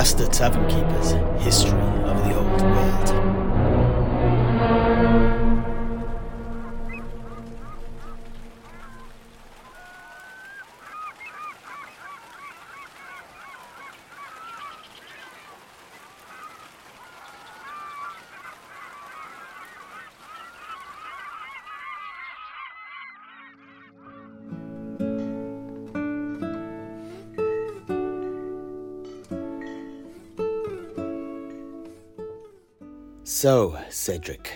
Master Tavern Keeper's History So, Sedrik,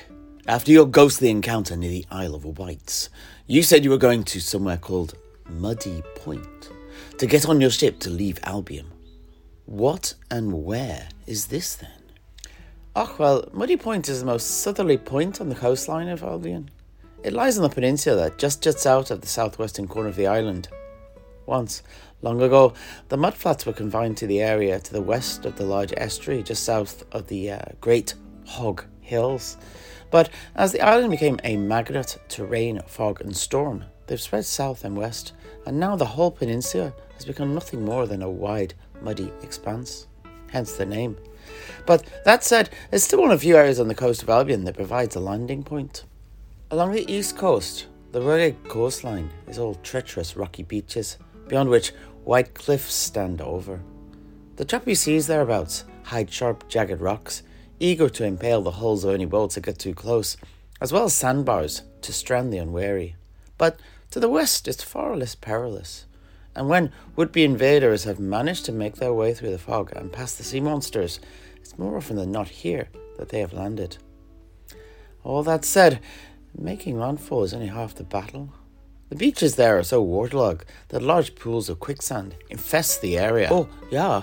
after your ghostly encounter near the Isle of Wights, you said you were going to somewhere called Muddy Point to get on your ship to leave Albion. What and where is this then? Oh, well, Muddy Point is the most southerly point on the coastline of Albion. It lies on the peninsula that just juts out of the southwestern corner of the island. Once, long ago, the mudflats were confined to the area to the west of the large estuary just south of the uh, Great Hog Hills. But as the island became a magnet to rain, fog, and storm, they've spread south and west, and now the whole peninsula has become nothing more than a wide, muddy expanse. Hence the name. But that said, it's still one of few areas on the coast of Albion that provides a landing point. Along the east coast, the rugged coastline is all treacherous rocky beaches, beyond which white cliffs stand over. The choppy seas thereabouts hide sharp, jagged rocks eager to impale the hulls of any boats that get too close, as well as sandbars to strand the unwary. But to the west it's far less perilous, and when would be invaders have managed to make their way through the fog and past the sea monsters, it's more often than not here that they have landed. All that said, making landfall is only half the battle. The beaches there are so waterlogged that large pools of quicksand infest the area. Oh, yeah,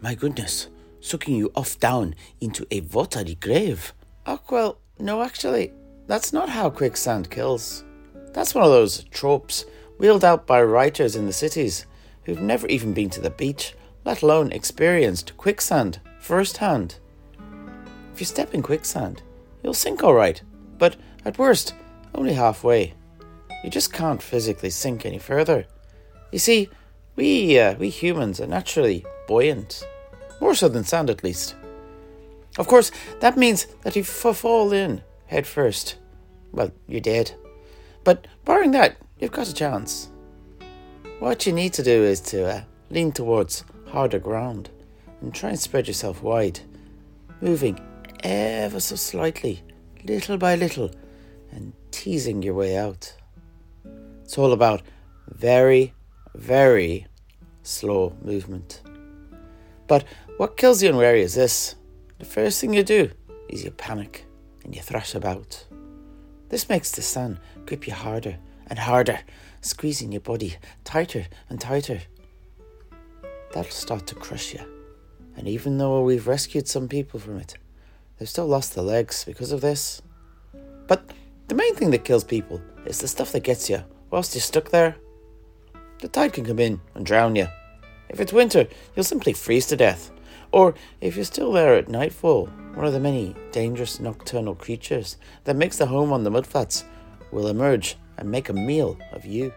my goodness sucking you off down into a watery grave. Oh, well, no, actually, that's not how quicksand kills. That's one of those tropes wheeled out by writers in the cities who've never even been to the beach, let alone experienced quicksand firsthand. If you step in quicksand, you'll sink all right, but at worst, only halfway. You just can't physically sink any further. You see, we uh, we humans are naturally buoyant. More so than sand, at least. Of course, that means that if you fall in head first, well, you're dead. But barring that, you've got a chance. What you need to do is to uh, lean towards harder ground and try and spread yourself wide, moving ever so slightly, little by little, and teasing your way out. It's all about very, very slow movement. But what kills you unwary is this the first thing you do is you panic and you thrash about. This makes the sand grip you harder and harder, squeezing your body tighter and tighter. That'll start to crush you. And even though we've rescued some people from it, they've still lost their legs because of this. But the main thing that kills people is the stuff that gets you whilst you're stuck there. The tide can come in and drown you. If it's winter, you'll simply freeze to death or, if you're still there at nightfall, one of the many dangerous nocturnal creatures that makes their home on the mudflats will emerge and make a meal of you.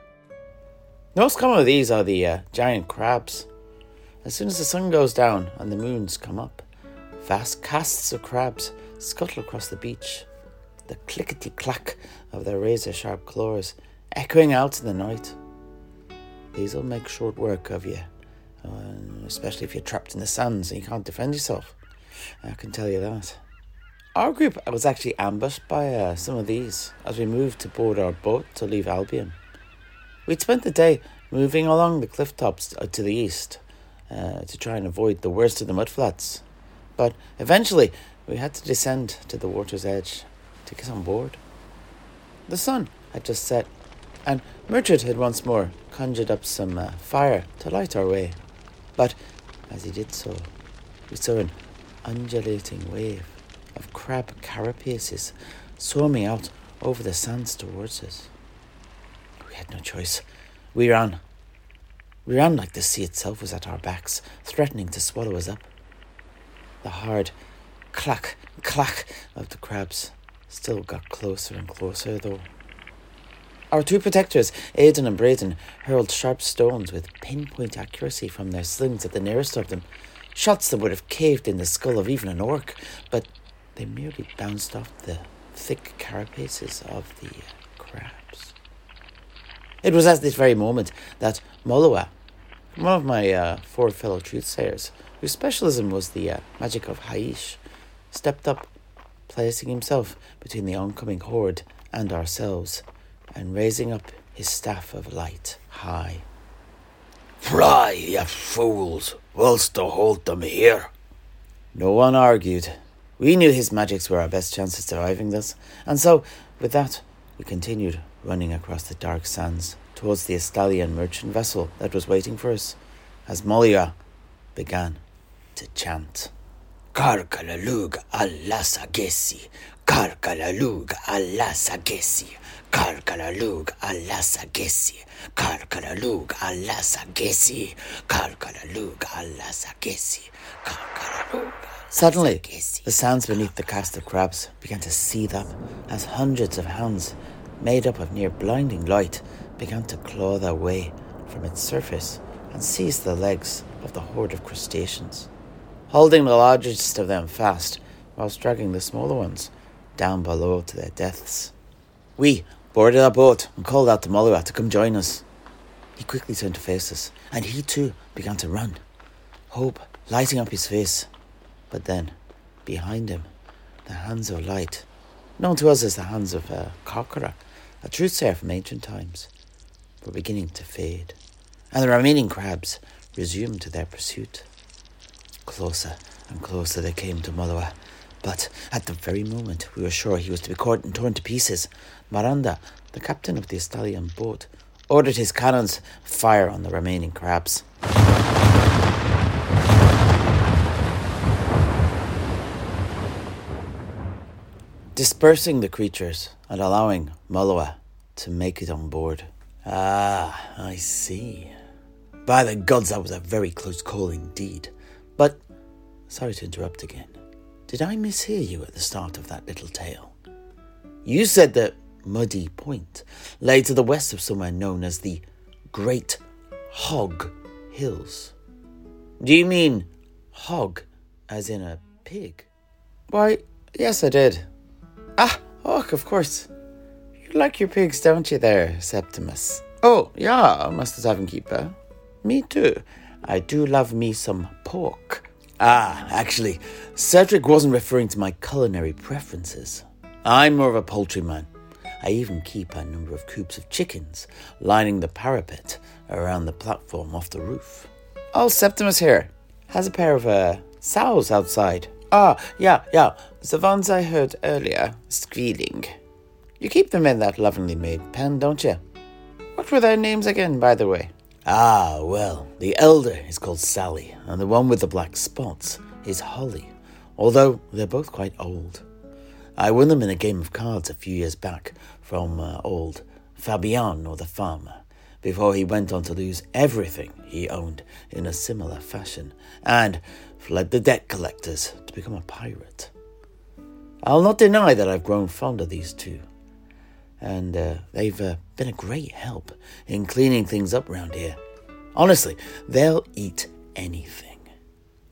The most common of these are the uh, giant crabs. As soon as the sun goes down and the moons come up, vast casts of crabs scuttle across the beach, the clickety clack of their razor sharp claws echoing out in the night. These will make short work of you uh, especially if you're trapped in the sands and you can't defend yourself. I can tell you that. Our group was actually ambushed by uh, some of these as we moved to board our boat to leave Albion. We'd spent the day moving along the cliff tops uh, to the east uh, to try and avoid the worst of the mudflats, but eventually we had to descend to the water's edge to get on board. The sun had just set, and Murchard had once more conjured up some uh, fire to light our way. But as he did so, we saw an undulating wave of crab carapaces swarming out over the sands towards us. We had no choice. We ran. We ran like the sea itself was at our backs, threatening to swallow us up. The hard clack, clack of the crabs still got closer and closer, though. Our two protectors, Aidan and Braden, hurled sharp stones with pinpoint accuracy from their slings at the nearest of them, shots that would have caved in the skull of even an orc, but they merely bounced off the thick carapaces of the uh, crabs. It was at this very moment that Molua, one of my uh, four fellow truthsayers, whose specialism was the uh, magic of Hysh, stepped up, placing himself between the oncoming horde and ourselves, and raising up his staff of light high. Fly, ye fools, whilst to hold them here. No one argued. We knew his magics were our best chance of surviving this, and so, with that, we continued running across the dark sands towards the Estalian merchant vessel that was waiting for us, as Molua began to chant. Karkalalug Allah Sagesi, Karkalalug Allah Sagesi, Karkalalug Allah Sagesi, Karkalalug Allah Sagesi, Karkalalug Allah Sagesi, Karkalalug. Suddenly, the sands beneath the cast of crabs began to seethe up as hundreds of hands, made up of near blinding light, began to claw their way from its surface and seize the legs of the horde of crustaceans, holding the largest of them fast whilst dragging the smaller ones down below to their deaths. We boarded our boat and called out to Molua to come join us. He quickly turned to face us, and he too began to run, hope lighting up his face. But then, behind him, the hands of light, known to us as the hands of uh, Kokora, a truthsayer from ancient times, were beginning to fade, and the remaining crabs resumed their pursuit. Closer and closer they came to Molua, but at the very moment we were sure he was to be caught and torn to pieces, Miranda, the captain of the Estalian boat, ordered his cannons fire on the remaining crabs. Dispersing the creatures and allowing Molua to make it on board. Ah, I see. By the gods, that was a very close call indeed. But, sorry to interrupt again. Did I mishear you at the start of that little tale? You said that Muddy Point lay to the west of somewhere known as the Great Hog Hills. Do you mean hog as in a pig? Why, yes, I did. Ah, oh, of course. You like your pigs, don't you, there, Septimus? Oh, yeah, Master Keeper. Me too. I do love me some pork. Ah, actually, Sedrik wasn't referring to my culinary preferences. I'm more of a poultry man. I even keep a number of coops of chickens lining the parapet around the platform off the roof. Oh, Septimus here has a pair of uh, sows outside. Ah, yeah, yeah, the ones I heard earlier squealing. You keep them in that lovingly made pen, don't you? What were their names again, by the way? Ah, well, the elder is called Sally, and the one with the black spots is Holly, although they're both quite old. I won them in a game of cards a few years back from uh, old or the farmer, before he went on to lose everything he owned in a similar fashion, and fled the debt collectors to become a pirate. I'll not deny that I've grown fond of these two, and uh, they've uh, been a great help in cleaning things up round here. Honestly, they'll eat anything.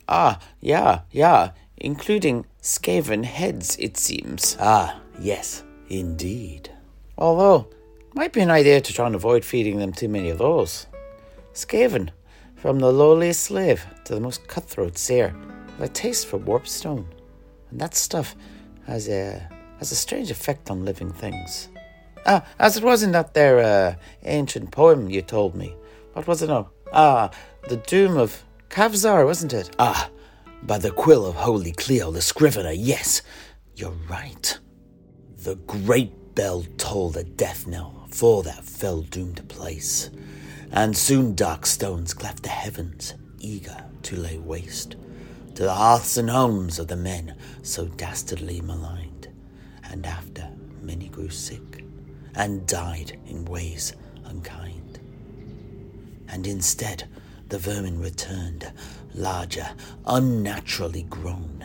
Ah, yeah, yeah, including skaven heads, it seems. Ah, yes, indeed. Although, might be an idea to try and avoid feeding them too many of those. Skaven, from the lowliest slave to the most cutthroat seer, have a taste for warpstone, and that stuff has a has a strange effect on living things. Ah, as it was in that there uh, ancient poem you told me. What was it now? Ah, the doom of Kavzar, wasn't it? Ah, by the quill of Holy Cleo, the scrivener, yes, you're right. The great bell tolled a death knell for that fell doomed place, and soon dark stones cleft the heavens, eager to lay waste to the hearths and homes of the men so dastardly maligned, and after many grew sick and died in ways unkind. And instead, the vermin returned, larger, unnaturally grown,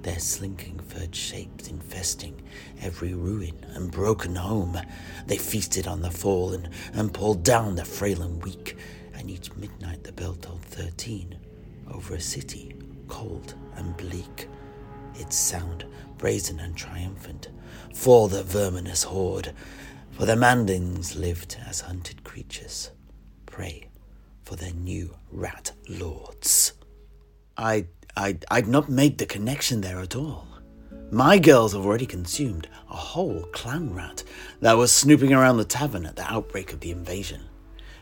their slinking furred shapes infesting every ruin and broken home. They feasted on the fallen and pulled down the frail and weak, and each midnight the bell tolled thirteen over a city cold and bleak, its sound brazen and triumphant, for the verminous horde, for the Manlings lived as hunted creatures, prey for their new rat lords. I, I, I'd not made the connection there at all. My girls have already consumed a whole clan rat that was snooping around the tavern at the outbreak of the invasion.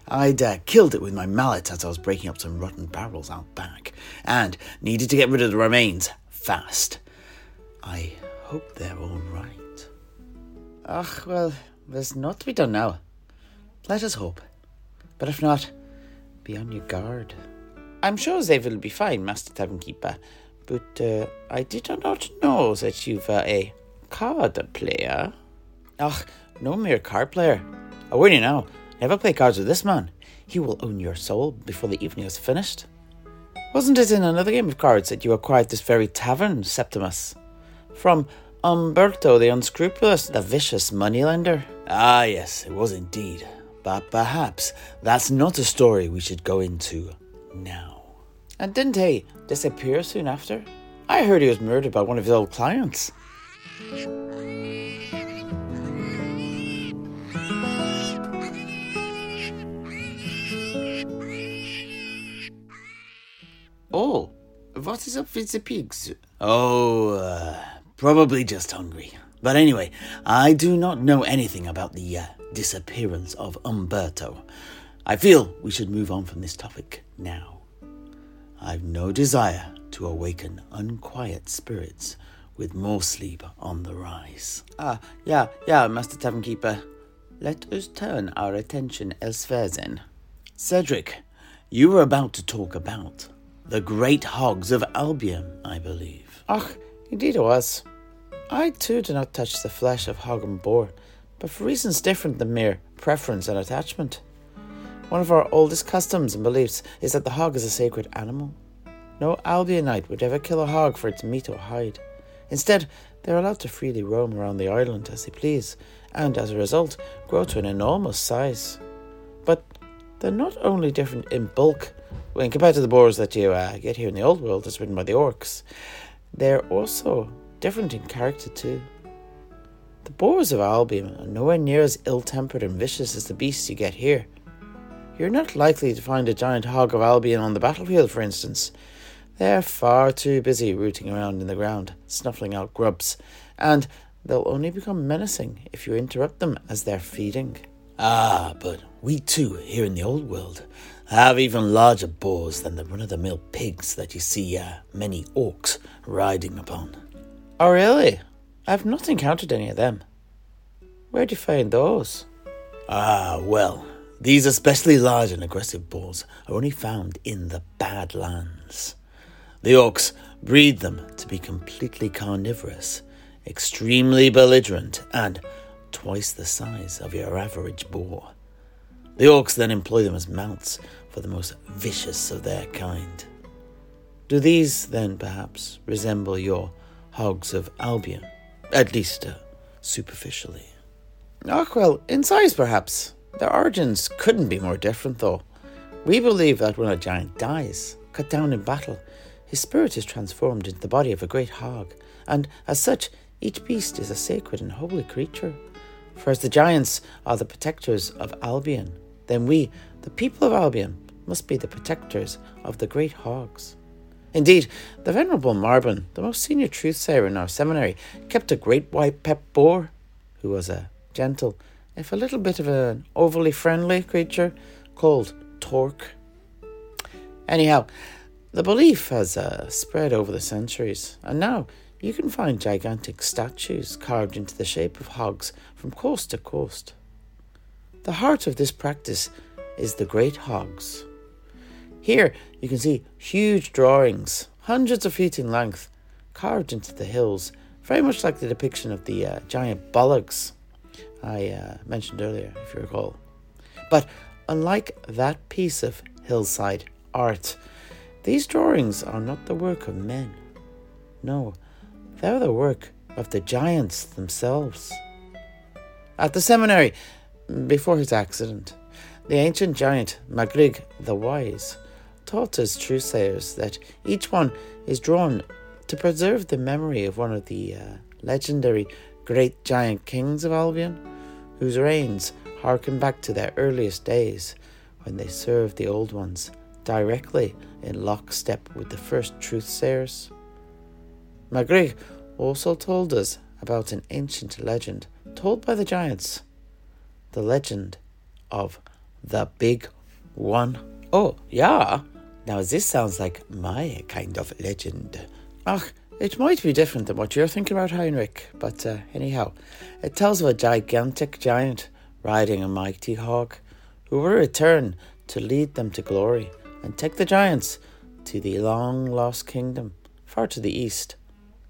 I'd uh, killed it with my mallet as I was breaking up some rotten barrels out back, and needed to get rid of the remains fast. I hope they're all right. Ach, well, there's naught to be done now. Let us hope. But if not, be on your guard. I'm sure they will be fine, Master Tavern Keeper, but uh, I did not know that you were a card player. Ach, no mere card player. I warn you now, never play cards with this man. He will own your soul before the evening is finished. Wasn't it in another game of cards that you acquired this very tavern, Septimus? From Umberto the Unscrupulous, the vicious moneylender? Ah, yes, it was indeed. But perhaps that's not a story we should go into now. And didn't he disappear soon after? I heard he was murdered by one of his old clients. Oh, what is up with the pigs? Oh, uh, probably just hungry. But anyway, I do not know anything about the uh, disappearance of Umberto. I feel we should move on from this topic now. I've no desire to awaken unquiet spirits with more sleep on the rise. Ah, yeah, yeah, Master Tavern Keeper. Let us turn our attention elsewhere then. Sedrik, you were about to talk about the great hogs of Albion, I believe. Ach, indeed it was. I too do not touch the flesh of hog and boar, but for reasons different than mere preference and attachment. One of our oldest customs and beliefs is that the hog is a sacred animal. No Albionite would ever kill a hog for its meat or hide. Instead, they are allowed to freely roam around the island as they please, and as a result, grow to an enormous size. But they're not only different in bulk when compared to the boars that you uh, get here in the old world as ridden by the orcs, they're also different in character too. The boars of Albion are nowhere near as ill tempered and vicious as the beasts you get here. You're not likely to find a giant hog of Albion on the battlefield, for instance. They're far too busy rooting around in the ground, snuffling out grubs, and they'll only become menacing if you interrupt them as they're feeding. Ah, but we too, here in the old world, have even larger boars than the run of the mill pigs that you see uh, many orcs riding upon. Oh, really? I've not encountered any of them. Where'd you find those? Ah, well, these especially large and aggressive boars are only found in the Badlands. The orcs breed them to be completely carnivorous, extremely belligerent, and twice the size of your average boar. The orcs then employ them as mounts for the most vicious of their kind. Do these then perhaps resemble your hogs of Albion, at least uh, superficially? Oh, well, in size perhaps. Their origins couldn't be more different, though. We believe that when a giant dies, cut down in battle, his spirit is transformed into the body of a great hog, and as such, each beast is a sacred and holy creature. For as the giants are the protectors of Albion, then we, the people of Albion, must be the protectors of the great hogs. Indeed, the Venerable Marbon, the most senior truth-sayer in our seminary, kept a great white pet boar, who was a gentle, if a little bit of an overly friendly creature, called Torque. Anyhow, the belief has uh, spread over the centuries, and now you can find gigantic statues carved into the shape of hogs from coast to coast. The heart of this practice is the great hogs. Here you can see huge drawings, hundreds of feet in length, carved into the hills, very much like the depiction of the uh, giant bollocks I uh, mentioned earlier, if you recall. But unlike that piece of hillside art, these drawings are not the work of men. No, they're the work of the giants themselves. At the seminary, before his accident, the ancient giant Magrig the Wise taught us truthsayers that each one is drawn to preserve the memory of one of the uh, legendary great giant kings of Albion, whose reigns harken back to their earliest days when they served the old ones directly in lockstep with the first truthsayers. Magrig also told us about an ancient legend told by the giants the legend of the Big One. Oh, yeah. Now, this sounds like my kind of legend. Ach, it might be different than what you're thinking about, Heinrich, but uh, anyhow, it tells of a gigantic giant riding a mighty hawk who will return to lead them to glory and take the giants to the long lost kingdom far to the east,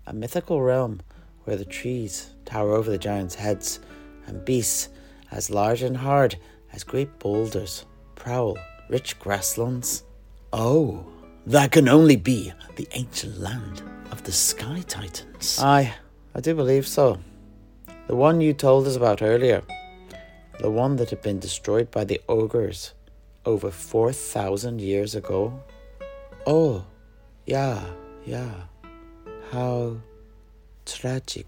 a mythical realm where the trees tower over the giants' heads and beasts as large and hard as great boulders prowl rich grasslands. Oh, that can only be the ancient land of the Sky Titans. Aye, I do believe so. The one you told us about earlier. The one that had been destroyed by the ogres over 4,000 years ago. Oh, yeah, yeah. How tragic.